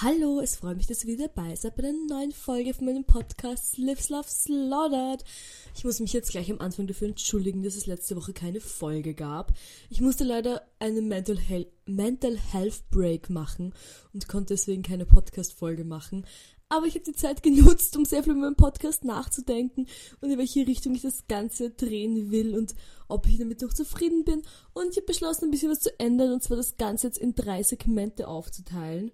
Hallo, es freut mich, dass ihr wieder dabei seid bei einer neuen Folge von meinem Podcast Lives Love Slaughtered. Ich muss mich jetzt gleich am Anfang dafür entschuldigen, dass es letzte Woche keine Folge gab. Ich musste leider einen Mental, Hel Mental Health Break machen und konnte deswegen keine Podcast-Folge machen. Aber ich habe die Zeit genutzt, um sehr viel über meinen Podcast nachzudenken und in welche Richtung ich das Ganze drehen will und ob ich damit noch zufrieden bin. Und ich habe beschlossen, ein bisschen was zu ändern und zwar das Ganze jetzt in drei Segmente aufzuteilen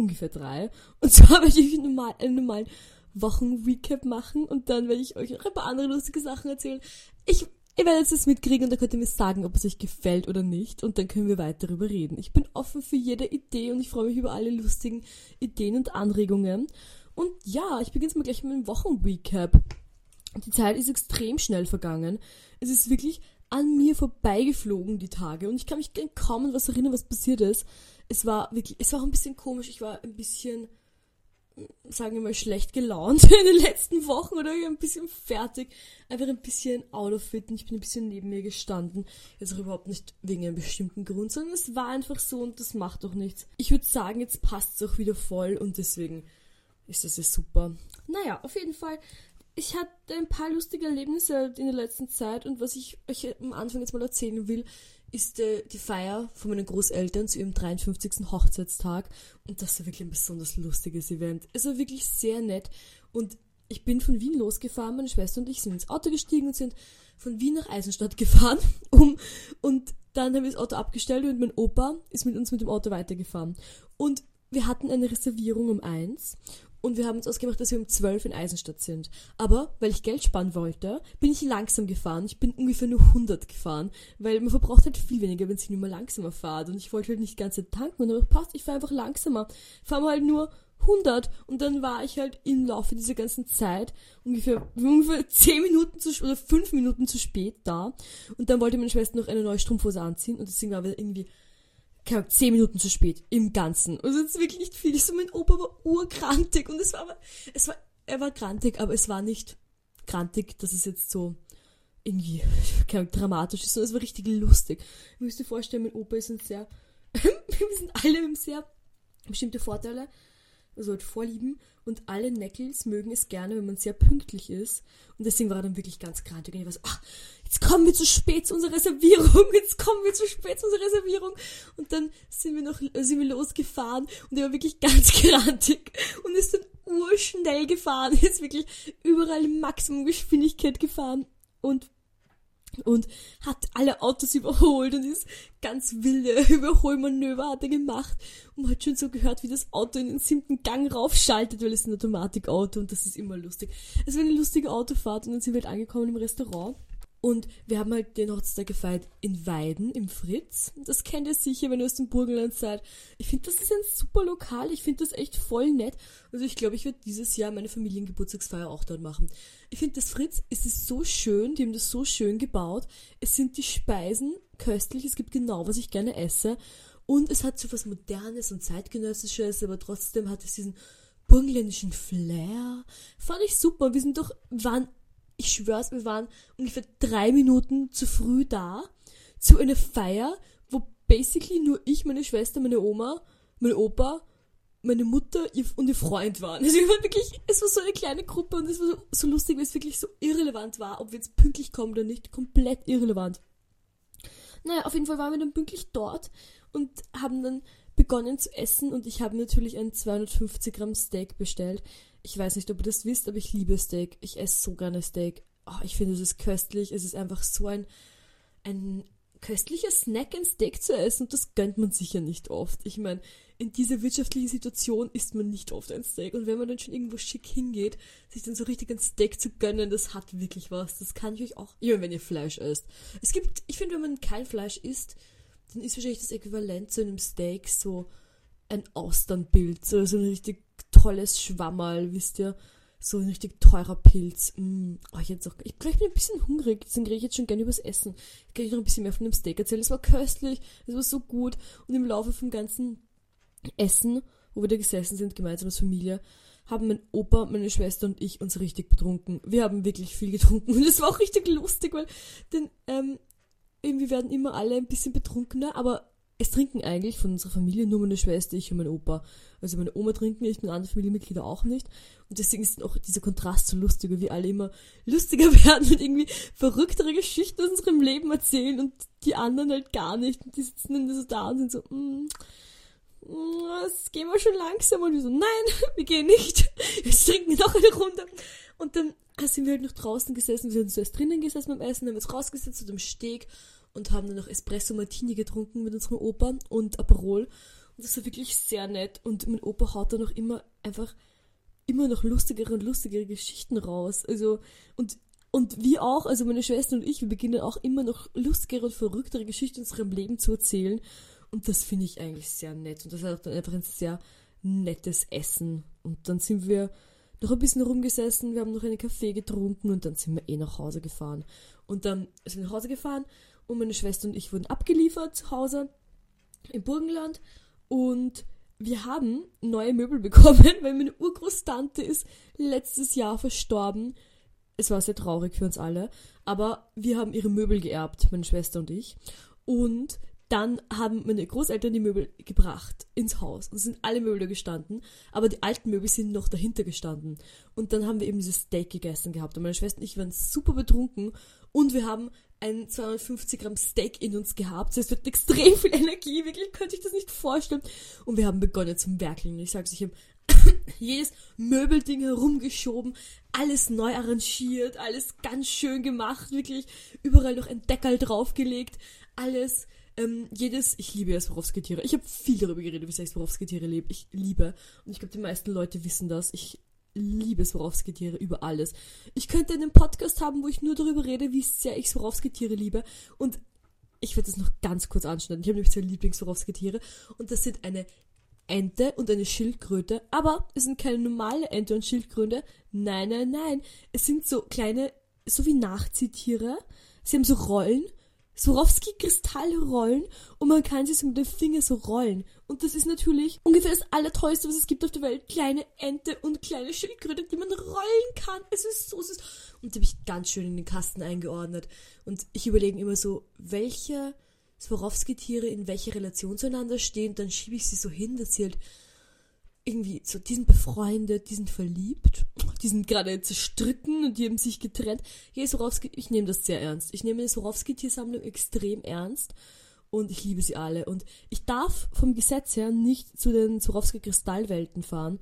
ungefähr drei. Und zwar werde ich normal, einen normalen Wochen-Recap machen und dann werde ich euch noch ein paar andere lustige Sachen erzählen. Ich, ihr werdet jetzt das mitkriegen und dann könnt ihr mir sagen, ob es euch gefällt oder nicht und dann können wir weiter darüber reden. Ich bin offen für jede Idee und ich freue mich über alle lustigen Ideen und Anregungen. Und ja, ich beginne mal gleich mit dem Wochen-Recap. Die Zeit ist extrem schnell vergangen. Es ist wirklich an mir vorbeigeflogen, die Tage. Und ich kann mich kaum an was erinnern, was passiert ist es war wirklich, es war auch ein bisschen komisch. Ich war ein bisschen, sagen wir mal, schlecht gelaunt in den letzten Wochen oder ein bisschen fertig. Einfach ein bisschen out of it und ich bin ein bisschen neben mir gestanden. Jetzt auch überhaupt nicht wegen einem bestimmten Grund, sondern es war einfach so und das macht doch nichts. Ich würde sagen, jetzt passt es auch wieder voll und deswegen ist das ja super. Naja, auf jeden Fall ich hatte ein paar lustige Erlebnisse in der letzten Zeit und was ich euch am Anfang jetzt mal erzählen will, ist äh, die Feier von meinen Großeltern zu ihrem 53. Hochzeitstag und das war wirklich ein besonders lustiges Event. Es war wirklich sehr nett und ich bin von Wien losgefahren, meine Schwester und ich sind ins Auto gestiegen und sind von Wien nach Eisenstadt gefahren um, und dann haben wir das Auto abgestellt und mein Opa ist mit uns mit dem Auto weitergefahren. Und wir hatten eine Reservierung um eins und wir haben uns ausgemacht, dass wir um 12 in Eisenstadt sind. Aber, weil ich Geld sparen wollte, bin ich langsam gefahren. Ich bin ungefähr nur 100 gefahren, weil man verbraucht halt viel weniger, wenn sie nur mal langsamer fahrt. Und ich wollte halt nicht ganze tanken. Und dann passt, ich fahre einfach langsamer. Fahren halt nur 100 und dann war ich halt im Laufe dieser ganzen Zeit ungefähr, ungefähr 10 Minuten zu, oder 5 Minuten zu spät da und dann wollte meine Schwester noch eine neue Strumpfhose anziehen und deswegen war wir irgendwie keine Ahnung, zehn Minuten zu spät im Ganzen. Also es ist wirklich nicht viel. So, mein Opa war urkrantig und es war aber, es war, er war krantig, aber es war nicht krantig, dass es jetzt so irgendwie keine Ahnung, dramatisch ist, sondern es war richtig lustig. Ich müsste vorstellen, mein Opa ist ein sehr, wir sind alle mit sehr bestimmte Vorteile also halt Vorlieben und alle Neckels mögen es gerne, wenn man sehr pünktlich ist. Und deswegen war er dann wirklich ganz grantig. Und ich war so, ach, jetzt kommen wir zu spät zu unserer Reservierung, jetzt kommen wir zu spät zu unserer Reservierung. Und dann sind wir noch, sind wir losgefahren und er war wirklich ganz grantig und ist dann urschnell gefahren, ist wirklich überall Maximum Geschwindigkeit gefahren und und hat alle Autos überholt und ist ganz wilde Überholmanöver hat er gemacht und man hat schon so gehört, wie das Auto in den siebten Gang raufschaltet, weil es ein Automatikauto und das ist immer lustig. Es war eine lustige Autofahrt und dann sind wir halt angekommen im Restaurant und wir haben halt den Hochzeitstag gefeiert in Weiden, im Fritz. Das kennt ihr sicher, wenn ihr aus dem Burgenland seid. Ich finde, das ist ein super Lokal. Ich finde das echt voll nett. Also ich glaube, ich werde dieses Jahr meine Familiengeburtstagsfeier auch dort machen. Ich finde, das Fritz, es ist so schön. Die haben das so schön gebaut. Es sind die Speisen köstlich. Es gibt genau, was ich gerne esse. Und es hat so was Modernes und Zeitgenössisches, aber trotzdem hat es diesen burgenländischen Flair. Fand ich super. Wir sind doch, waren ich schwör's, wir waren ungefähr drei Minuten zu früh da zu einer Feier, wo basically nur ich, meine Schwester, meine Oma, mein Opa, meine Mutter und ihr Freund waren. Also war wirklich, es war so eine kleine Gruppe und es war so, so lustig, weil es wirklich so irrelevant war, ob wir jetzt pünktlich kommen oder nicht. Komplett irrelevant. Naja, auf jeden Fall waren wir dann pünktlich dort und haben dann begonnen zu essen und ich habe natürlich ein 250 Gramm Steak bestellt. Ich weiß nicht, ob ihr das wisst, aber ich liebe Steak. Ich esse so gerne Steak. Oh, ich finde, es ist köstlich. Es ist einfach so ein, ein köstlicher Snack, ein Steak zu essen. Und das gönnt man sicher nicht oft. Ich meine, in dieser wirtschaftlichen Situation isst man nicht oft ein Steak. Und wenn man dann schon irgendwo schick hingeht, sich dann so richtig ein Steak zu gönnen, das hat wirklich was. Das kann ich euch auch, immer wenn ihr Fleisch esst. Es gibt, ich finde, wenn man kein Fleisch isst, dann ist wahrscheinlich das Äquivalent zu einem Steak so ein Austernbild, so, so ein richtig tolles Schwammerl, wisst ihr? So ein richtig teurer Pilz. Mm. Oh, ich, jetzt auch, ich, ich bin ein bisschen hungrig, deswegen rede ich jetzt schon gerne übers Essen. Ich kann euch noch ein bisschen mehr von dem Steak erzählen. Es war köstlich, es war so gut. Und im Laufe vom ganzen Essen, wo wir da gesessen sind, gemeinsam als Familie, haben mein Opa, meine Schwester und ich uns richtig betrunken. Wir haben wirklich viel getrunken und es war auch richtig lustig, weil denn ähm, irgendwie werden immer alle ein bisschen betrunkener, aber es trinken eigentlich von unserer Familie nur meine Schwester, ich und mein Opa. Also meine Oma trinkt nicht, meine anderen Familienmitglieder auch nicht. Und deswegen ist auch dieser Kontrast so lustig, wie alle immer lustiger werden und irgendwie verrücktere Geschichten aus unserem Leben erzählen und die anderen halt gar nicht. Und die sitzen dann so da und sind so, mm, es gehen wir schon langsam. Und wir so, nein, wir gehen nicht. Jetzt trinken wir noch eine Runde. Und dann sind wir halt noch draußen gesessen. Wir sind zuerst drinnen gesessen beim Essen, haben uns rausgesetzt zu dem Steg und haben dann noch Espresso Martini getrunken mit unserem Opa und Aperol. Und das war wirklich sehr nett. Und mein Opa haut dann noch immer einfach immer noch lustigere und lustigere Geschichten raus. Also, und, und wir auch, also meine Schwester und ich, wir beginnen auch immer noch lustigere und verrücktere Geschichten aus unserem Leben zu erzählen. Und das finde ich eigentlich sehr nett. Und das war dann einfach ein sehr nettes Essen. Und dann sind wir noch ein bisschen rumgesessen, wir haben noch einen Kaffee getrunken und dann sind wir eh nach Hause gefahren. Und dann sind wir nach Hause gefahren und meine Schwester und ich wurden abgeliefert zu Hause im Burgenland und wir haben neue Möbel bekommen, weil meine Urgroßtante ist letztes Jahr verstorben. Es war sehr traurig für uns alle, aber wir haben ihre Möbel geerbt, meine Schwester und ich. Und dann haben meine Großeltern die Möbel gebracht ins Haus und sind alle Möbel da gestanden, aber die alten Möbel sind noch dahinter gestanden. Und dann haben wir eben dieses Steak gegessen gehabt und meine Schwester und ich waren super betrunken und wir haben ein 250 Gramm Steak in uns gehabt. Das heißt, wir hatten extrem viel Energie, wirklich könnte ich das nicht vorstellen. Und wir haben begonnen zum Werkeln. Ich sag's, ich habe jedes Möbelding herumgeschoben, alles neu arrangiert, alles ganz schön gemacht, wirklich überall noch ein Deckel draufgelegt, alles, ähm, jedes, ich liebe ja Swarovski-Tiere. Ich habe viel darüber geredet, wie sehr ich Swarovski-Tiere liebe. Ich liebe. Und ich glaube, die meisten Leute wissen das. Ich liebe Swarovski-Tiere über alles. Ich könnte einen Podcast haben, wo ich nur darüber rede, wie sehr ich Swarovski-Tiere liebe. Und ich werde das noch ganz kurz anschneiden. Ich habe nämlich zwei Lieblings-Swarovski-Tiere. Und das sind eine Ente und eine Schildkröte. Aber es sind keine normale Ente und Schildkröte. Nein, nein, nein. Es sind so kleine, so wie Nachziehtiere. Sie haben so Rollen Swarovski-Kristallrollen und man kann sie so mit dem Finger so rollen. Und das ist natürlich ungefähr das Allertollste, was es gibt auf der Welt. Kleine Ente und kleine Schildkröte, die man rollen kann. Es ist so süß. Und die habe ich ganz schön in den Kasten eingeordnet. Und ich überlege immer so, welche Swarovski-Tiere in welcher Relation zueinander stehen. Dann schiebe ich sie so hin, dass sie halt irgendwie so, die sind befreundet, die sind verliebt, die sind gerade zerstritten und die haben sich getrennt. Hier ist Swarovski, ich nehme das sehr ernst. Ich nehme die Swarovski-Tiersammlung extrem ernst und ich liebe sie alle. Und ich darf vom Gesetz her nicht zu den Swarovski-Kristallwelten fahren,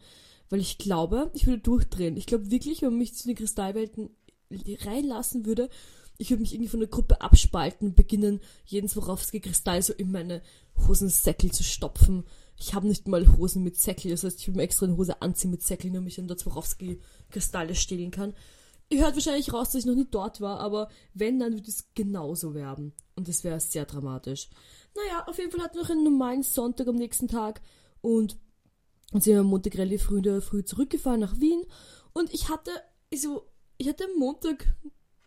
weil ich glaube, ich würde durchdrehen. Ich glaube wirklich, wenn man mich zu den Kristallwelten reinlassen würde, ich würde mich irgendwie von der Gruppe abspalten und beginnen, jeden Swarovski-Kristall so in meine Hosensäckel zu stopfen ich habe nicht mal Hosen mit Säckel. Das heißt, ich will mir extra eine Hose anziehen mit Säckeln, damit ich an der Swarovski-Kristalle stehlen kann. Ihr hört wahrscheinlich raus, dass ich noch nie dort war, aber wenn, dann wird es genauso werden. Und das wäre sehr dramatisch. Naja, auf jeden Fall hatten wir noch einen normalen Sonntag am nächsten Tag und sind am Montag relativ früh, früh zurückgefahren nach Wien. Und ich hatte, also, ich hatte am Montag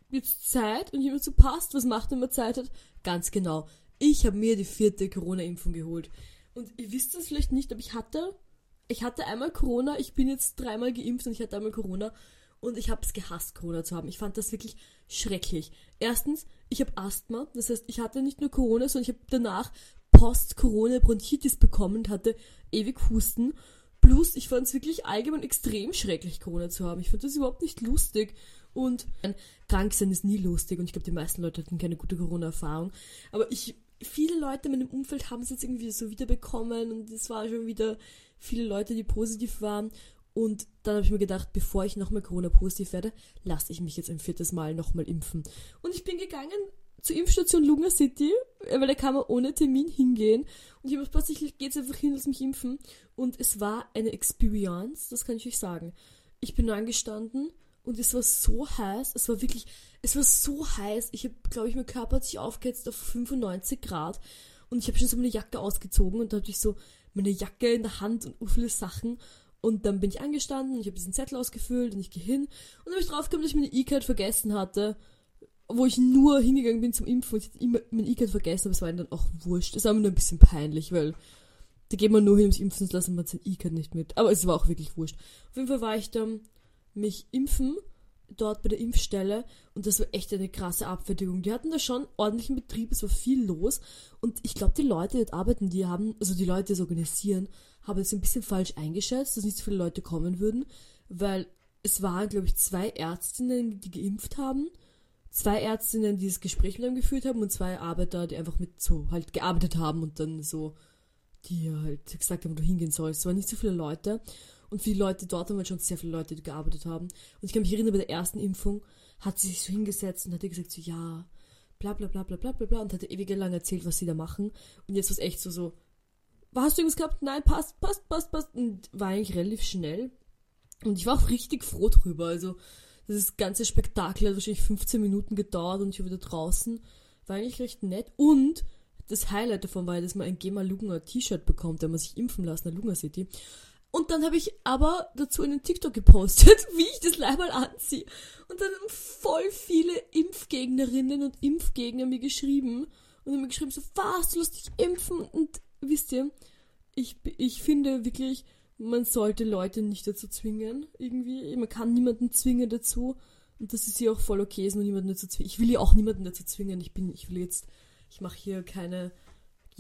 jetzt Zeit und jemand so passt, was macht, wenn man Zeit hat? Ganz genau. Ich habe mir die vierte Corona-Impfung geholt. Und ihr wisst es vielleicht nicht, aber ich hatte, ich hatte einmal Corona, ich bin jetzt dreimal geimpft und ich hatte einmal Corona und ich habe es gehasst, Corona zu haben. Ich fand das wirklich schrecklich. Erstens, ich habe Asthma, das heißt, ich hatte nicht nur Corona, sondern ich habe danach Post-Corona-Bronchitis bekommen und hatte ewig Husten. Plus, ich fand es wirklich allgemein extrem schrecklich, Corona zu haben. Ich fand das überhaupt nicht lustig. Und krank sein ist nie lustig und ich glaube, die meisten Leute hatten keine gute Corona-Erfahrung. Aber ich viele Leute in meinem Umfeld haben es jetzt irgendwie so wiederbekommen und es waren schon wieder viele Leute, die positiv waren. Und dann habe ich mir gedacht, bevor ich nochmal Corona-positiv werde, lasse ich mich jetzt ein viertes Mal nochmal impfen. Und ich bin gegangen zur Impfstation Lugner City, weil da kann man ohne Termin hingehen. Und ich habe gedacht, ich gehe jetzt einfach hin, lass mich impfen. Und es war eine Experience, das kann ich euch sagen. Ich bin angestanden und es war so heiß, es war wirklich, es war so heiß. Ich habe, glaube ich, mein Körper hat sich aufgeheizt auf 95 Grad und ich habe schon so meine Jacke ausgezogen und da hatte ich so meine Jacke in der Hand und viele Sachen und dann bin ich angestanden, ich habe diesen Zettel ausgefüllt und ich gehe hin und dann habe ich draufgekommen, dass ich meine E-Card vergessen hatte, wo ich nur hingegangen bin zum Impfen und ich hatte immer meine E-Card vergessen, aber es war dann auch wurscht. Es war mir nur ein bisschen peinlich, weil da geht man nur hin, um sich impfen zu lassen, man sein E-Card nicht mit. Aber es war auch wirklich wurscht. Auf jeden Fall war ich dann mich impfen. dort bei der Impfstelle und das war echt eine krasse Abfertigung. Die hatten da schon ordentlichen Betrieb, es war viel los und ich glaube, die Leute, die dort arbeiten, die haben, also die Leute, die es organisieren, haben es ein bisschen falsch eingeschätzt, dass nicht so viele Leute kommen würden, weil es waren, glaube ich, zwei Ärztinnen, die geimpft haben, zwei Ärztinnen, die das Gespräch mit einem geführt haben und zwei Arbeiter, die einfach mit so halt gearbeitet haben und dann so, die halt gesagt haben, wo du hingehen sollst. Es waren nicht so viele Leute und die Leute dort haben halt schon sehr viele Leute, gearbeitet haben. Und ich kann mich erinnern, bei der ersten Impfung hat sie sich so hingesetzt und hat gesagt so, ja, bla bla bla bla bla bla bla und hat ewig lang erzählt, was sie da machen. Und jetzt war es echt so, so, hast du irgendwas gehabt? Nein, passt, passt, passt, passt. Und war eigentlich relativ schnell. Und ich war auch richtig froh drüber. Also, das ganze Spektakel hat wahrscheinlich 15 Minuten gedauert und ich war wieder draußen. War eigentlich recht nett. Und das Highlight davon war, dass man ein Gema Lugner T-Shirt bekommt, wenn man sich impfen lässt in der Lugner City. Und dann habe ich aber dazu einen TikTok gepostet, wie ich das Leiberl anziehe. Und dann haben voll viele Impfgegnerinnen und Impfgegner mir geschrieben. Und haben mir geschrieben so, was, du lässt dich impfen? Und wisst ihr, ich, ich finde wirklich, man sollte Leute nicht dazu zwingen, irgendwie. Man kann niemanden zwingen dazu. Und das ist ja auch voll okay, ist nur niemanden dazu zwingen. Ich will ja auch niemanden dazu zwingen. Ich bin, ich will jetzt, ich mache hier keine,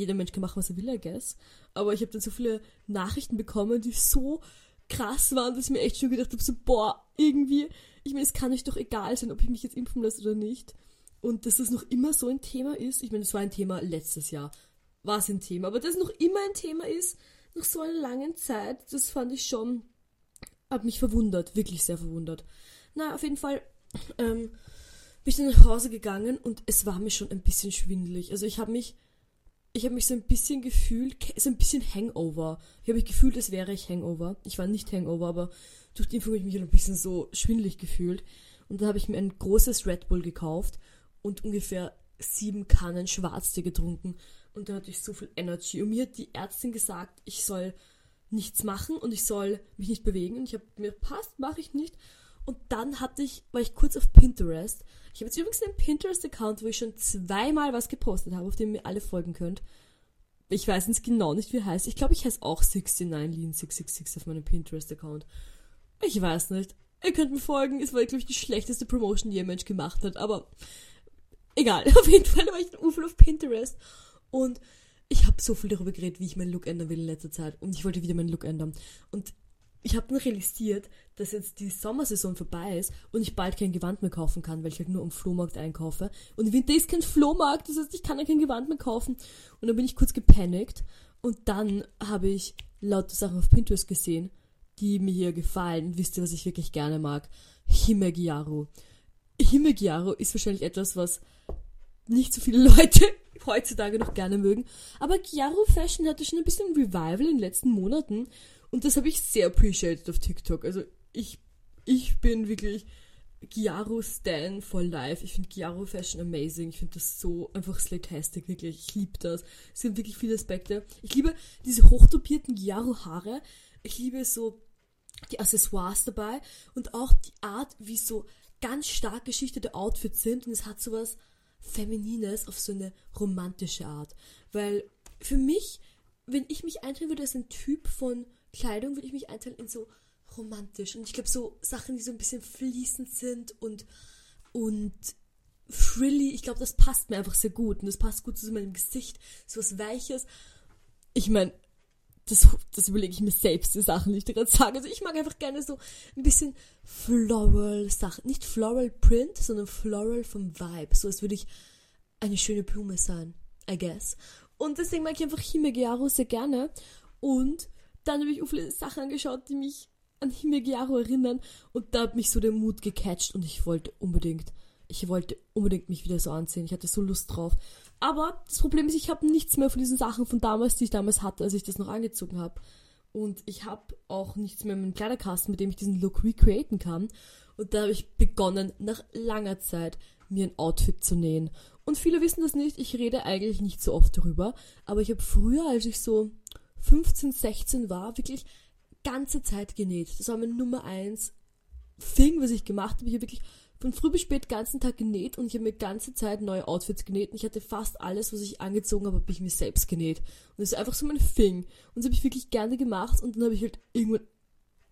jeder Mensch kann machen, was er will, I guess. Aber ich habe dann so viele Nachrichten bekommen, die so krass waren, dass ich mir echt schon gedacht habe, so, boah, irgendwie, ich meine, es kann euch doch egal sein, ob ich mich jetzt impfen lasse oder nicht. Und dass das noch immer so ein Thema ist. Ich meine, es war ein Thema letztes Jahr. War es ein Thema. Aber dass es noch immer ein Thema ist, nach so einer langen Zeit, das fand ich schon, hat mich verwundert, wirklich sehr verwundert. Na, auf jeden Fall ähm, bin ich dann nach Hause gegangen und es war mir schon ein bisschen schwindelig. Also ich habe mich, ich habe mich so ein bisschen gefühlt, so ein bisschen Hangover. Ich habe mich gefühlt, als wäre ich Hangover. Ich war nicht Hangover, aber durch die Impfung habe ich mich ein bisschen so schwindelig gefühlt. Und dann habe ich mir ein großes Red Bull gekauft und ungefähr sieben Kannen Schwarztee getrunken und dann hatte ich so viel Energy. Und mir hat die Ärztin gesagt, ich soll nichts machen und ich soll mich nicht bewegen. Und ich habe mir passt, mache ich nicht. Und dann hatte ich, war ich kurz auf Pinterest. Ich habe jetzt übrigens einen Pinterest-Account, wo ich schon zweimal was gepostet habe, auf dem ihr alle folgen könnt. Ich weiß jetzt genau nicht, wie er heißt. Ich glaube, ich heiße auch 69lean666 auf meinem Pinterest-Account. Ich weiß nicht. Ihr könnt mir folgen. Es war, glaube ich, die schlechteste Promotion, die ein Mensch gemacht hat. Aber egal. Auf jeden Fall war ich ein auf Pinterest. Und ich habe so viel darüber geredet, wie ich meinen Look ändern will in letzter Zeit. Und ich wollte wieder meinen Look ändern. Und ich habe dann realisiert, dass jetzt die Sommersaison vorbei ist und ich bald kein Gewand mehr kaufen kann, weil ich halt nur am Flohmarkt einkaufe. Und im Winter ist kein Flohmarkt, das heißt, ich kann ja kein Gewand mehr kaufen. Und dann bin ich kurz gepanikt und dann habe ich lauter Sachen auf Pinterest gesehen, die mir hier gefallen. wisst ihr, was ich wirklich gerne mag? Himegiaro. Himegiaro ist wahrscheinlich etwas, was nicht so viele Leute heutzutage noch gerne mögen. Aber Chiaro Fashion hatte schon ein bisschen Revival in den letzten Monaten und das habe ich sehr appreciated auf TikTok. Also ich, ich bin wirklich Chiaro Stan for life. Ich finde Chiaro Fashion amazing. Ich finde das so einfach slatastic, wirklich. Ich liebe das. Es gibt wirklich viele Aspekte. Ich liebe diese hochtopierten Chiaro Haare. Ich liebe so die Accessoires dabei und auch die Art, wie so ganz stark geschichtete Outfits sind und es hat sowas Feminines auf so eine romantische Art. Weil für mich, wenn ich mich einteilen würde als ein Typ von Kleidung, würde ich mich einteilen in so romantisch. Und ich glaube, so Sachen, die so ein bisschen fließend sind und, und frilly, ich glaube, das passt mir einfach sehr gut. Und das passt gut zu meinem Gesicht. So was Weiches. Ich meine, das, das überlege ich mir selbst, die Sachen, die ich dir gerade sage. Also ich mag einfach gerne so ein bisschen floral Sachen. Nicht floral print, sondern floral vom Vibe. So als würde ich eine schöne Blume sein, I guess. Und deswegen mag ich einfach Himegiaro sehr gerne. Und dann habe ich auch viele Sachen angeschaut, die mich an Himegiaro erinnern. Und da hat mich so der Mut gecatcht und ich wollte unbedingt, ich wollte unbedingt mich wieder so anziehen. Ich hatte so Lust drauf. Aber das Problem ist, ich habe nichts mehr von diesen Sachen von damals, die ich damals hatte, als ich das noch angezogen habe. Und ich habe auch nichts mehr in meinem Kleiderkasten, mit dem ich diesen Look recreaten kann. Und da habe ich begonnen, nach langer Zeit mir ein Outfit zu nähen. Und viele wissen das nicht, ich rede eigentlich nicht so oft darüber. Aber ich habe früher, als ich so 15, 16 war, wirklich ganze Zeit genäht. Das war mein Nummer eins Thing, was ich gemacht habe. Ich habe wirklich von früh bis spät ganzen Tag genäht und ich habe mir ganze Zeit neue Outfits genäht und ich hatte fast alles, was ich angezogen habe, habe ich mir selbst genäht. Und das ist einfach so mein Thing. Und das habe ich wirklich gerne gemacht und dann habe ich halt irgendwann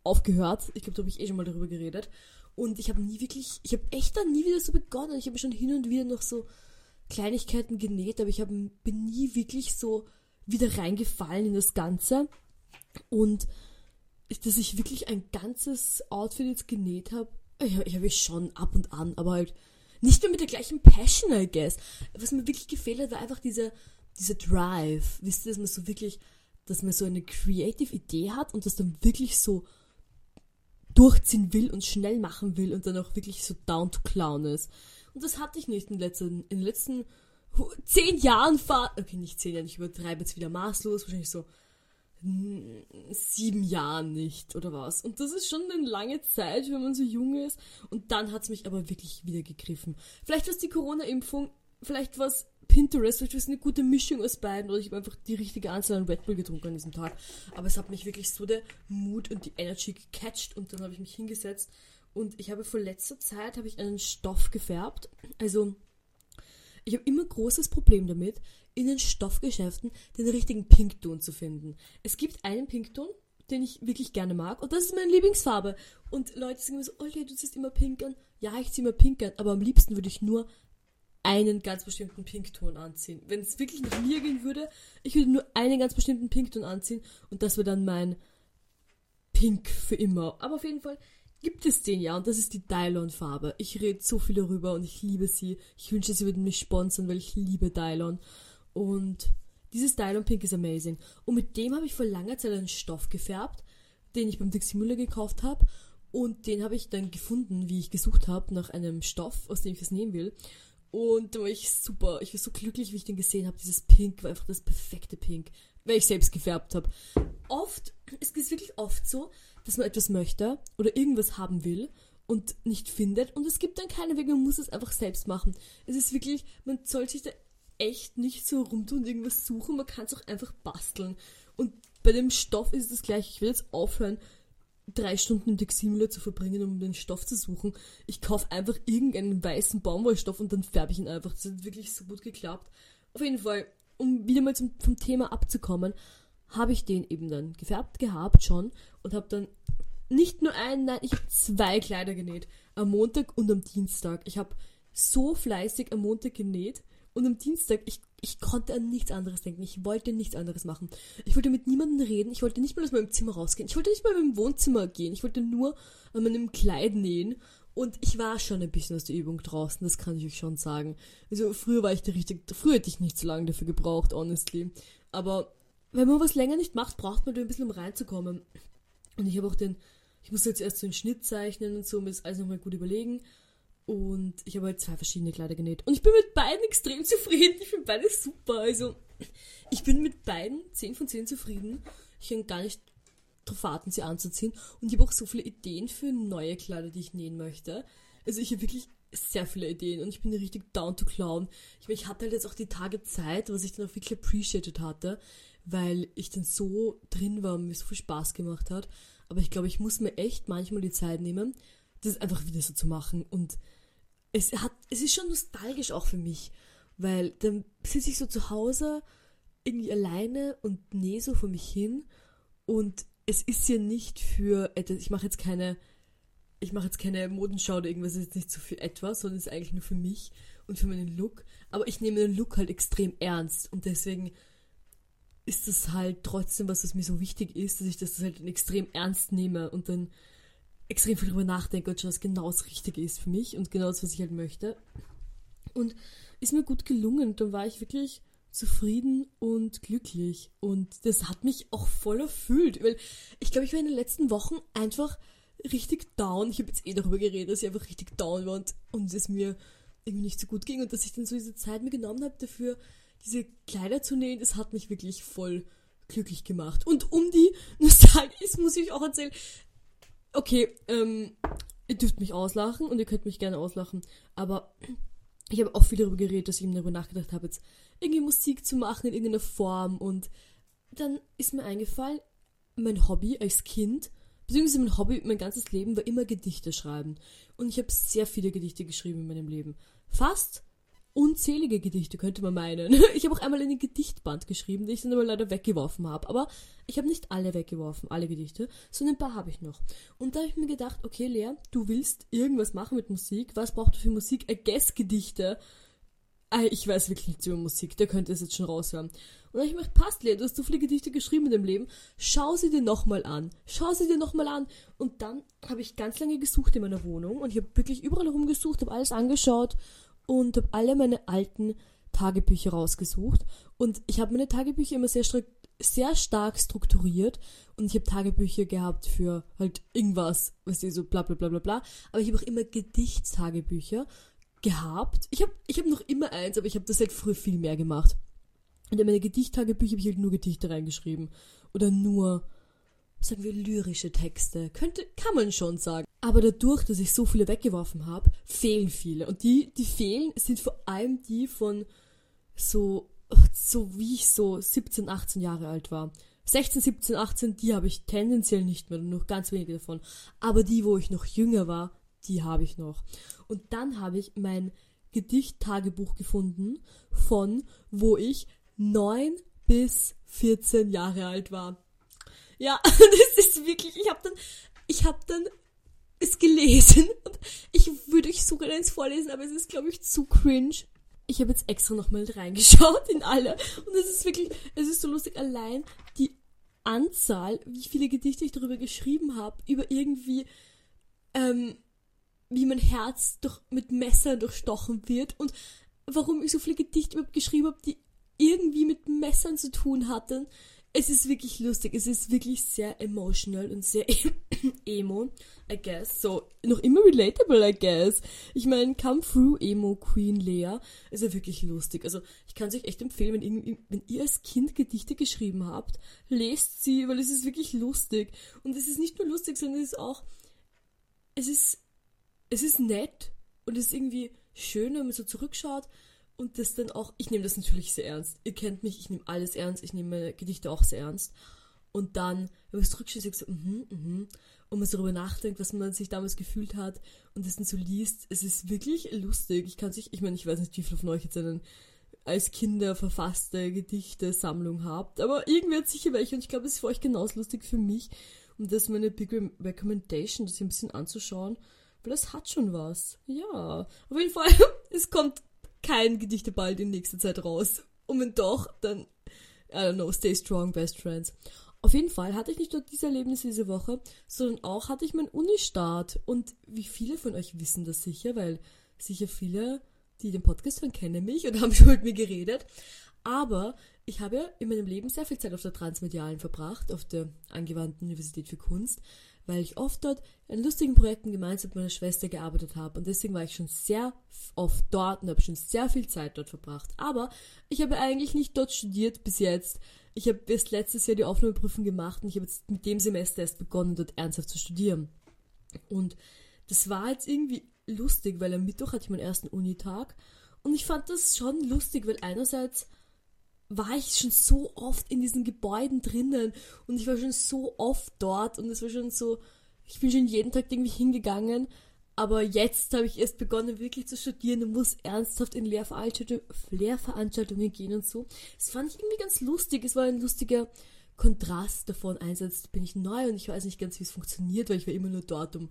aufgehört. Ich glaube, da habe ich eh schon mal darüber geredet. Und ich habe nie wirklich, ich habe echt dann nie wieder so begonnen. Ich habe schon hin und wieder noch so Kleinigkeiten genäht, aber ich hab, bin nie wirklich so wieder reingefallen in das Ganze. Und dass ich wirklich ein ganzes Outfit jetzt genäht habe, ich, habe ich schon ab und an, aber halt nicht nur mit der gleichen Passion, I guess. Was mir wirklich gefehlt hat, war einfach dieser, dieser Drive. Wisst ihr, dass man so wirklich, dass man so eine creative Idee hat und das dann wirklich so durchziehen will und schnell machen will und dann auch wirklich so down to clown ist. Und das hatte ich nicht in den letzten, in den letzten zehn Jahren. Okay, nicht zehn Jahren, ich übertreibe jetzt wieder maßlos, wahrscheinlich so sieben Jahren nicht oder was. Und das ist schon eine lange Zeit, wenn man so jung ist. Und dann hat es mich aber wirklich wieder gegriffen. Vielleicht war es die Corona-Impfung, vielleicht war es Pinterest, vielleicht war es eine gute Mischung aus beiden oder ich habe einfach die richtige Anzahl an Red Bull getrunken an diesem Tag. Aber es hat mich wirklich so der Mut und die Energy gecatcht und dann habe ich mich hingesetzt und ich habe vor letzter Zeit habe ich einen Stoff gefärbt. Also ich habe immer großes Problem damit, in den Stoffgeschäften den richtigen Pinkton zu finden. Es gibt einen Pinkton, den ich wirklich gerne mag und das ist meine Lieblingsfarbe. Und Leute sagen immer so, Olga, du ziehst immer pink an. Ja, ich ziehe immer pink an, aber am liebsten würde ich nur einen ganz bestimmten Pinkton anziehen. Wenn es wirklich nach mir gehen würde, ich würde nur einen ganz bestimmten Pinkton anziehen und das wäre dann mein Pink für immer. Aber auf jeden Fall gibt es den ja und das ist die Dylon-Farbe. Ich rede so viel darüber und ich liebe sie. Ich wünsche, sie würden mich sponsern, weil ich liebe Dylon. Und dieses Dylon Pink ist amazing. Und mit dem habe ich vor langer Zeit einen Stoff gefärbt, den ich beim Dixie Müller gekauft habe. Und den habe ich dann gefunden, wie ich gesucht habe, nach einem Stoff, aus dem ich das nehmen will. Und da war ich super. Ich war so glücklich, wie ich den gesehen habe. Dieses Pink war einfach das perfekte Pink, weil ich selbst gefärbt habe. Oft, es ist wirklich oft so, dass man etwas möchte oder irgendwas haben will und nicht findet und es gibt dann keine Wege, man muss es einfach selbst machen. Es ist wirklich, man soll sich da echt nicht so rumtun und irgendwas suchen, man kann es auch einfach basteln. Und bei dem Stoff ist es das gleiche. Ich will jetzt aufhören, drei Stunden im Textilmüller zu verbringen, um den Stoff zu suchen. Ich kaufe einfach irgendeinen weißen Baumwollstoff und dann färbe ich ihn einfach. Das hat wirklich so gut geklappt. Auf jeden Fall, um wieder mal zum, vom Thema abzukommen, habe ich den eben dann gefärbt gehabt schon und habe dann nicht nur einen, nein, ich habe zwei Kleider genäht. Am Montag und am Dienstag. Ich habe so fleißig am Montag genäht und am Dienstag, ich, ich konnte an nichts anderes denken. Ich wollte nichts anderes machen. Ich wollte mit niemandem reden. Ich wollte nicht mal aus meinem Zimmer rausgehen. Ich wollte nicht mal in meinem Wohnzimmer gehen. Ich wollte nur an meinem Kleid nähen. Und ich war schon ein bisschen aus der Übung draußen, das kann ich euch schon sagen. Also früher war ich da richtig, früher hätte ich nicht so lange dafür gebraucht, honestly. Aber wenn man was länger nicht macht, braucht man da ein bisschen, um reinzukommen. Und ich habe auch den, ich musste jetzt erst so einen Schnitt zeichnen und so, mir das alles nochmal gut überlegen. Und ich habe halt zwei verschiedene Kleider genäht. Und ich bin mit beiden extrem zufrieden. Ich finde beide super. Also, ich bin mit beiden 10 von 10 zufrieden. Ich kann gar nicht drauf warten, sie anzuziehen. Und ich habe auch so viele Ideen für neue Kleider, die ich nähen möchte. Also, ich habe wirklich sehr viele Ideen und ich bin richtig down to clown. Ich meine, ich hatte halt jetzt auch die Tage Zeit, was ich dann auch wirklich appreciated hatte, weil ich dann so drin war und mir so viel Spaß gemacht hat. Aber ich glaube, ich muss mir echt manchmal die Zeit nehmen, das einfach wieder so zu machen. Und es hat, es ist schon nostalgisch auch für mich, weil dann sitze ich so zu Hause irgendwie alleine und nähe so vor mich hin. Und es ist ja nicht für etwas, ich mache jetzt keine, ich mache jetzt keine Modenschau oder irgendwas, ist jetzt nicht so für etwas, sondern es ist eigentlich nur für mich und für meinen Look, aber ich nehme den Look halt extrem ernst und deswegen ist das halt trotzdem was, was mir so wichtig ist, dass ich das halt extrem ernst nehme und dann extrem viel darüber nachdenke und schon was genau das Richtige ist für mich und genau das, was ich halt möchte. Und ist mir gut gelungen. Dann war ich wirklich zufrieden und glücklich. Und das hat mich auch voll erfüllt. Weil ich glaube, ich war in den letzten Wochen einfach richtig down. Ich habe jetzt eh darüber geredet, dass ich einfach richtig down war und, und es mir irgendwie nicht so gut ging. Und dass ich dann so diese Zeit mir genommen habe dafür, diese Kleider zu nähen, das hat mich wirklich voll glücklich gemacht. Und um die Nostalgie muss ich auch erzählen, Okay, ähm, ihr dürft mich auslachen und ihr könnt mich gerne auslachen, aber ich habe auch viel darüber geredet, dass ich mir darüber nachgedacht habe, jetzt irgendwie Musik zu machen in irgendeiner Form und dann ist mir eingefallen, mein Hobby als Kind, beziehungsweise mein Hobby mein ganzes Leben war immer Gedichte schreiben. Und ich habe sehr viele Gedichte geschrieben in meinem Leben. Fast unzählige Gedichte, könnte man meinen. Ich habe auch einmal einen Gedichtband geschrieben, den ich dann aber leider weggeworfen habe. Aber ich habe nicht alle weggeworfen, alle Gedichte, sondern ein paar habe ich noch. Und da habe ich mir gedacht, okay, Lea, du willst irgendwas machen mit Musik. Was brauchst du für Musik? I guess Gedichte. Ich weiß wirklich nichts über Musik, der könnte es jetzt schon raushören. Und dann ich mir gedacht, passt, Lea, du hast so viele Gedichte geschrieben in deinem Leben, schau sie dir nochmal an. Schau sie dir nochmal an. Und dann habe ich ganz lange gesucht in meiner Wohnung und ich habe wirklich überall herumgesucht, habe alles angeschaut und habe alle meine alten Tagebücher rausgesucht. Und ich habe meine Tagebücher immer sehr, sehr stark strukturiert. Und ich habe Tagebücher gehabt für halt irgendwas, weißt du, so bla bla bla bla bla. Aber ich habe auch immer Gedichtstagebücher gehabt. Ich habe ich hab noch immer eins, aber ich habe das halt früher viel mehr gemacht. Und in meine Gedichttagebücher habe ich halt nur Gedichte reingeschrieben. Oder nur, sagen wir, lyrische Texte. Könnte, kann man schon sagen. Aber dadurch, dass ich so viele weggeworfen habe, fehlen viele. Und die, die fehlen, sind vor allem die von so, so wie ich so 17, 18 Jahre alt war. 16, 17, 18, die habe ich tendenziell nicht mehr, nur ganz wenige davon. Aber die, wo ich noch jünger war, die habe ich noch. Und dann habe ich mein Gedichttagebuch gefunden von, wo ich 9 bis 14 Jahre alt war. Ja, das ist wirklich, ich habe dann, ich habe dann es gelesen und ich würde euch sogar eins vorlesen, aber es ist, glaube ich, zu cringe. Ich habe jetzt extra nochmal reingeschaut in alle und es ist wirklich, es ist so lustig, allein die Anzahl, wie viele Gedichte ich darüber geschrieben habe, über irgendwie, ähm, wie mein Herz durch, mit Messern durchstochen wird und warum ich so viele Gedichte überhaupt geschrieben habe, die irgendwie mit Messern zu tun hatten es ist wirklich lustig, es ist wirklich sehr emotional und sehr emo, I guess. So, noch immer relatable, I guess. Ich meine, Come Through Emo Queen Lea ist ja wirklich lustig. Also, ich kann es euch echt empfehlen, wenn, irgendwie, wenn ihr als Kind Gedichte geschrieben habt, lest sie, weil es ist wirklich lustig. Und es ist nicht nur lustig, sondern es ist auch, es ist, es ist nett und es ist irgendwie schön, wenn man so zurückschaut und das dann auch, ich nehme das natürlich sehr ernst. Ihr kennt mich, ich nehme alles ernst, ich nehme meine Gedichte auch sehr ernst. Und dann, wenn man es zurückschießt, so, mhm, mhm, und man so darüber nachdenkt, was man sich damals gefühlt hat und das dann so liest, es ist wirklich lustig. Ich kann sich, ich meine, ich weiß nicht, wie viele von euch jetzt einen als Kinder verfasste Gedichte Sammlung habt, aber irgendwie hat sicher welche und ich glaube, es ist für euch genauso lustig für mich und das ist meine Big Recommendation, das hier ein bisschen anzuschauen, weil das hat schon was. Ja, auf jeden Fall, es kommt kein Gedichte bald in nächster Zeit raus. Und wenn doch, dann, I don't know, stay strong, best friends. Auf jeden Fall hatte ich nicht nur diese Erlebnisse diese Woche, sondern auch hatte ich meinen Uni-Start. Und wie viele von euch wissen das sicher, weil sicher viele, die den Podcast hören, kennen mich und haben schon mit mir geredet. Aber ich habe in meinem Leben sehr viel Zeit auf der Transmedialen verbracht, auf der angewandten Universität für Kunst, weil ich oft dort in lustigen Projekten gemeinsam mit meiner Schwester gearbeitet habe und deswegen war ich schon sehr oft dort und habe schon sehr viel Zeit dort verbracht. Aber ich habe eigentlich nicht dort studiert bis jetzt. Ich habe erst letztes Jahr die Aufnahmeprüfung gemacht und ich habe jetzt mit dem Semester erst begonnen, dort ernsthaft zu studieren. Und das war jetzt irgendwie lustig, weil am Mittwoch hatte ich meinen ersten Unitag und ich fand das schon lustig, weil einerseits war ich schon so oft in diesen Gebäuden drinnen und ich war schon so oft dort und es war schon so, ich bin schon jeden Tag irgendwie hingegangen, aber jetzt habe ich erst begonnen wirklich zu studieren und muss ernsthaft in Lehrveranstaltungen, Lehrveranstaltungen gehen und so. Das fand ich irgendwie ganz lustig, es war ein lustiger Kontrast davon. Einerseits bin ich neu und ich weiß nicht ganz, wie es funktioniert, weil ich war immer nur dort, um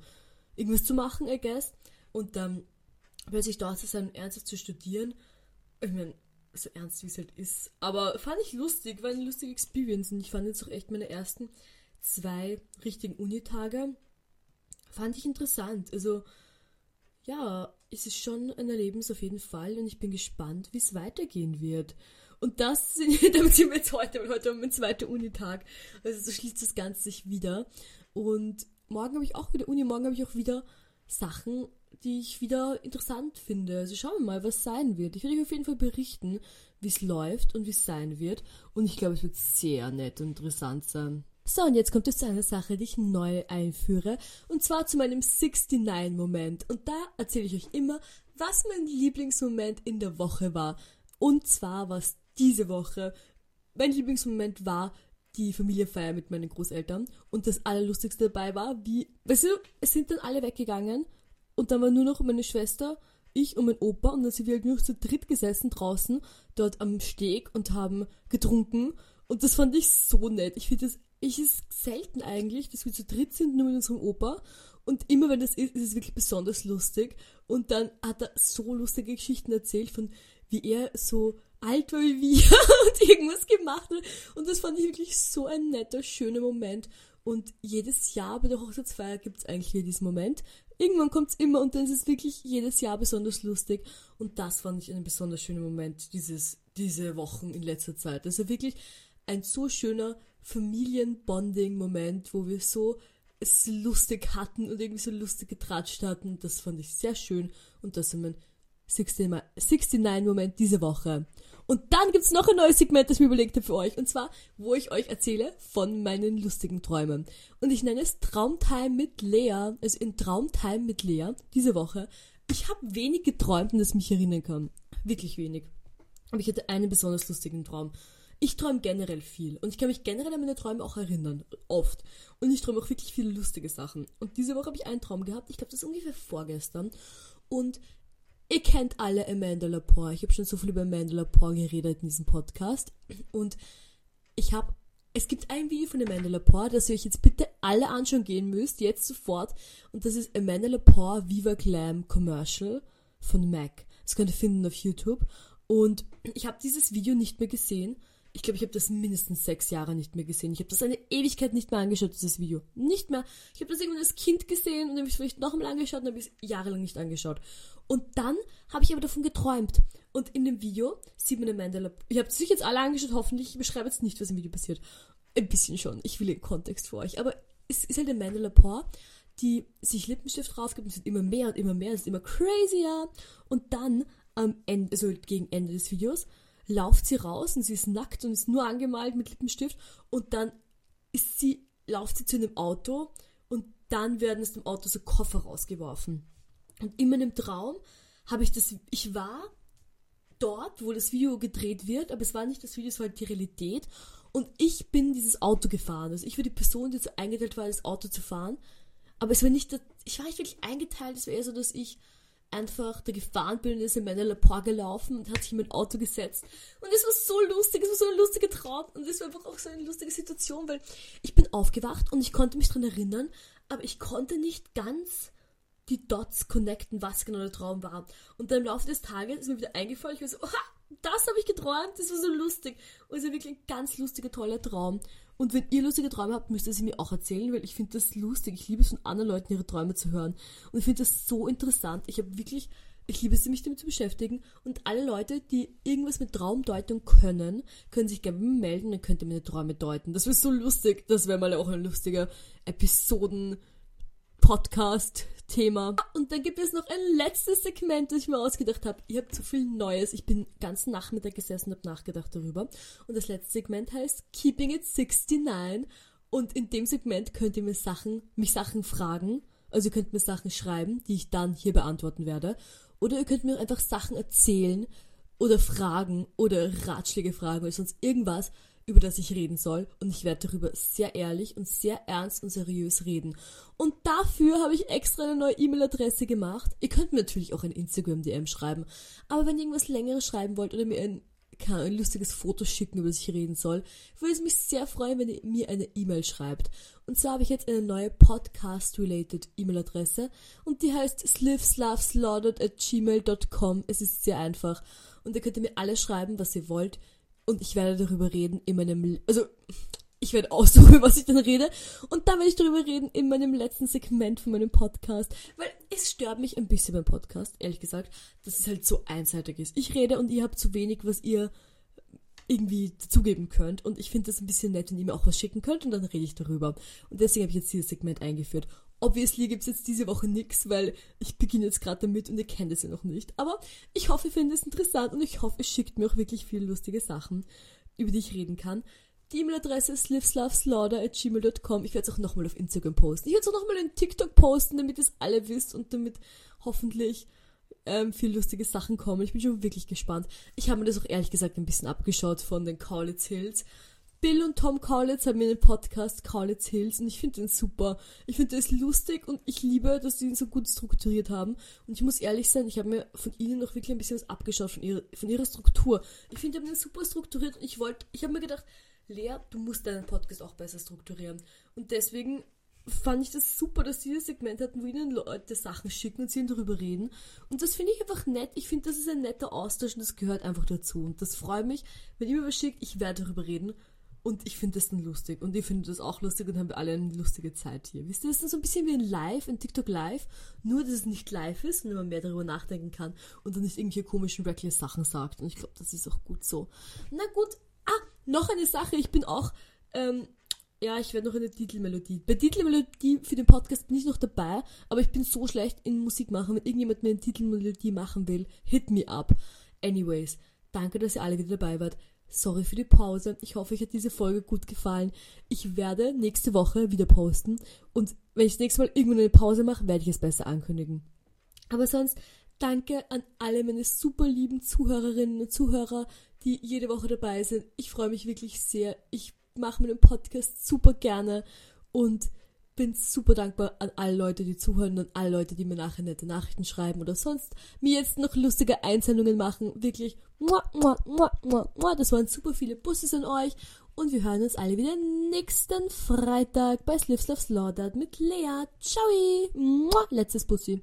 irgendwas zu machen, I guess. Und dann plötzlich dort zu sein, ernsthaft zu studieren. Ich meine, so ernst wie es halt ist. Aber fand ich lustig, war eine lustige Experience und ich fand jetzt auch echt meine ersten zwei richtigen Unitage. Fand ich interessant. Also, ja, es ist schon ein Erlebnis auf jeden Fall und ich bin gespannt, wie es weitergehen wird. Und das, damit sind wir jetzt heute, weil heute haben wir mein zweiter Unitag. Also so schließt das Ganze sich wieder. Und morgen habe ich auch wieder Uni, morgen habe ich auch wieder Sachen, die ich wieder interessant finde. Also schauen wir mal, was sein wird. Ich werde euch auf jeden Fall berichten, wie es läuft und wie es sein wird. Und ich glaube, es wird sehr nett und interessant sein. So, und jetzt kommt es zu einer Sache, die ich neu einführe. Und zwar zu meinem 69-Moment. Und da erzähle ich euch immer, was mein Lieblingsmoment in der Woche war. Und zwar was diese Woche. Mein Lieblingsmoment war die Familienfeier mit meinen Großeltern. Und das Allerlustigste dabei war, wie, weißt du, es sind dann alle weggegangen und dann war nur noch meine Schwester, ich und mein Opa und dann sind wir halt nur zu dritt gesessen draußen, dort am Steg und haben getrunken. Und das fand ich so nett. Ich finde das, ich ist selten eigentlich, dass wir zu dritt sind, nur mit unserem Opa. Und immer wenn das ist, ist es wirklich besonders lustig. Und dann hat er so lustige Geschichten erzählt von, wie er so alt war wie wir und irgendwas gemacht hat. Und das fand ich wirklich so ein netter, schöner Moment. Und jedes Jahr bei der Hochzeitsfeier gibt es eigentlich hier diesen Moment. Irgendwann kommt es immer und dann ist es wirklich jedes Jahr besonders lustig. Und das fand ich einen besonders schönen Moment, dieses, diese Wochen in letzter Zeit. Also wirklich ein so schöner Familienbonding-Moment, wo wir so es lustig hatten und irgendwie so lustig getratscht hatten. Das fand ich sehr schön und das ist mein 69-Moment diese Woche. Und dann gibt's noch ein neues Segment, das ich mir überlegt habe für euch. Und zwar, wo ich euch erzähle von meinen lustigen Träumen. Und ich nenne es Traumtime mit Lea. Also in Traumtime mit Lea diese Woche. Ich habe wenig geträumt, an das ich mich erinnern kann. Wirklich wenig. Aber ich hatte einen besonders lustigen Traum. Ich träume generell viel und ich kann mich generell an meine Träume auch erinnern, oft. Und ich träume auch wirklich viele lustige Sachen. Und diese Woche habe ich einen Traum gehabt, ich glaube, das ist ungefähr vorgestern. Und Ihr kennt alle Amanda Lepore. Ich habe schon so viel über Amanda Lepore geredet in diesem Podcast. Und ich habe, es gibt ein Video von Amanda Lepore, das ihr euch jetzt bitte alle anschauen gehen müsst, jetzt sofort. Und das ist Amanda Lepore Viva Glam Commercial von Mac. Das könnt ihr finden auf YouTube. Und ich habe dieses Video nicht mehr gesehen. Ich glaube, ich habe das mindestens sechs Jahre nicht mehr gesehen. Ich habe das eine Ewigkeit nicht mehr angeschaut, dieses Video. Nicht mehr. Ich habe das irgendwann als Kind gesehen und dann habe ich es vielleicht noch einmal angeschaut und habe es jahrelang nicht angeschaut. Und dann habe ich aber davon geträumt. Und in dem Video sieht man Amanda. Ich habe es sich jetzt alle angeschaut, hoffentlich. Ich beschreibe jetzt nicht, was im Video passiert. Ein bisschen schon. Ich will den Kontext für euch. Aber es ist halt Amanda Lepore, die sich Lippenstift draufgibt und es wird immer mehr und immer mehr. Es ist immer crazier. Und dann am Ende, also gegen Ende des Videos, lauft sie raus und sie ist nackt und ist nur angemalt mit Lippenstift. Und dann ist sie, lauft sie zu einem Auto und dann werden aus dem Auto so Koffer rausgeworfen. Und in meinem Traum habe ich das, ich war dort, wo das Video gedreht wird, aber es war nicht das Video, es war halt die Realität. Und ich bin dieses Auto gefahren. Also ich war die Person, die so eingeteilt war, das Auto zu fahren. Aber es war nicht, ich war nicht wirklich eingeteilt, es war eher so, dass ich einfach da gefahren bin und ist in meine Lapore gelaufen und hat sich in mein Auto gesetzt. Und es war so lustig, es war so ein lustiger Traum und es war einfach auch so eine lustige Situation, weil ich bin aufgewacht und ich konnte mich dran erinnern, aber ich konnte nicht ganz die Dots connecten, was genau der Traum war. Und dann im Laufe des Tages ist mir wieder eingefallen, ich war so, oha, das habe ich geträumt, das war so lustig. Und es ist wirklich ein ganz lustiger, toller Traum. Und wenn ihr lustige Träume habt, müsst ihr sie mir auch erzählen, weil ich finde das lustig. Ich liebe es von anderen Leuten, ihre Träume zu hören. Und ich finde das so interessant. Ich habe wirklich, ich liebe es, mich damit zu beschäftigen. Und alle Leute, die irgendwas mit Traumdeutung können, können sich gerne melden, dann könnt ihr meine Träume deuten. Das wäre so lustig. Das wäre mal auch ein lustiger Episoden- Podcast-Thema. Und dann gibt es noch ein letztes Segment, das ich mir ausgedacht habe. Ich habe zu viel Neues. Ich bin ganz Nachmittag gesessen und habe nachgedacht darüber. Und das letzte Segment heißt Keeping It 69. Und in dem Segment könnt ihr mir Sachen, mich Sachen fragen. Also ihr könnt mir Sachen schreiben, die ich dann hier beantworten werde. Oder ihr könnt mir einfach Sachen erzählen oder Fragen oder Ratschläge fragen oder sonst irgendwas, über das ich reden soll und ich werde darüber sehr ehrlich und sehr ernst und seriös reden. Und dafür habe ich extra eine neue E-Mail-Adresse gemacht. Ihr könnt mir natürlich auch ein Instagram-DM schreiben, aber wenn ihr irgendwas längeres schreiben wollt oder mir ein, ein lustiges Foto schicken, über das ich reden soll, würde es mich sehr freuen, wenn ihr mir eine E-Mail schreibt. Und zwar habe ich jetzt eine neue Podcast-related E-Mail-Adresse und die heißt slivslavslauded at gmail.com. Es ist sehr einfach und ihr könnt mir alles schreiben, was ihr wollt und ich werde darüber reden in meinem, also ich werde aussuchen, was ich dann rede und dann werde ich darüber reden in meinem letzten Segment von meinem Podcast, weil es stört mich ein bisschen beim Podcast, ehrlich gesagt, dass es halt so einseitig ist. Ich rede und ihr habt zu wenig, was ihr irgendwie dazugeben könnt und ich finde das ein bisschen nett, wenn ihr mir auch was schicken könnt und dann rede ich darüber. Und deswegen habe ich jetzt dieses Segment eingeführt. Obviously gibt es jetzt diese Woche nichts, weil ich beginne jetzt gerade damit und ihr kennt es ja noch nicht. Aber ich hoffe, ihr findet es interessant und ich hoffe, es schickt mir auch wirklich viele lustige Sachen, über die ich reden kann. Die E-Mail-Adresse ist livesloveslaughter.gmail.com. Ich werde es auch nochmal auf Instagram posten. Ich werde es auch nochmal in TikTok posten, damit es alle wisst und damit hoffentlich ähm, viele lustige Sachen kommen. Ich bin schon wirklich gespannt. Ich habe mir das auch ehrlich gesagt ein bisschen abgeschaut von den Cowlitz Hills Bill und Tom Kaulitz haben einen Podcast Kaulitz Hills und ich finde den super. Ich finde das lustig und ich liebe, dass sie ihn so gut strukturiert haben. Und ich muss ehrlich sein, ich habe mir von ihnen noch wirklich ein bisschen was abgeschaut von ihrer, von ihrer Struktur. Ich finde, die haben den super strukturiert und ich wollte, ich habe mir gedacht, Lea, du musst deinen Podcast auch besser strukturieren. Und deswegen fand ich das super, dass sie das Segment hatten, wo ihnen Leute Sachen schicken und sie darüber reden. Und das finde ich einfach nett. Ich finde, das ist ein netter Austausch und das gehört einfach dazu. Und das freut mich, wenn ihr mir was schickt, ich werde darüber reden. Und ich finde das dann lustig. Und ihr findet das auch lustig und haben wir alle eine lustige Zeit hier. Wisst ihr, das ist dann so ein bisschen wie ein Live, ein TikTok Live. Nur, dass es nicht live ist und man mehr darüber nachdenken kann und dann nicht irgendwelche komischen, reckless Sachen sagt. Und ich glaube, das ist auch gut so. Na gut. Ah, noch eine Sache. Ich bin auch, ähm, ja, ich werde noch eine Titelmelodie. Bei Titelmelodie für den Podcast bin ich noch dabei, aber ich bin so schlecht in Musik machen. Wenn irgendjemand mir eine Titelmelodie machen will, hit me up. Anyways, danke, dass ihr alle wieder dabei wart. Sorry für die Pause. Ich hoffe, euch hat diese Folge gut gefallen. Ich werde nächste Woche wieder posten und wenn ich das nächste Mal irgendwann eine Pause mache, werde ich es besser ankündigen. Aber sonst danke an alle meine super lieben Zuhörerinnen und Zuhörer, die jede Woche dabei sind. Ich freue mich wirklich sehr. Ich mache meinen Podcast super gerne und bin super dankbar an alle Leute, die zuhören und alle Leute, die mir nachher nette Nachrichten schreiben oder sonst mir jetzt noch lustige Einsendungen machen. Wirklich, muah, muah, muah, muah, muah. das waren super viele Busses an euch und wir hören uns alle wieder nächsten Freitag bei Slivs Love Slaughtered mit Lea. Ciao! Muah, letztes Bussi.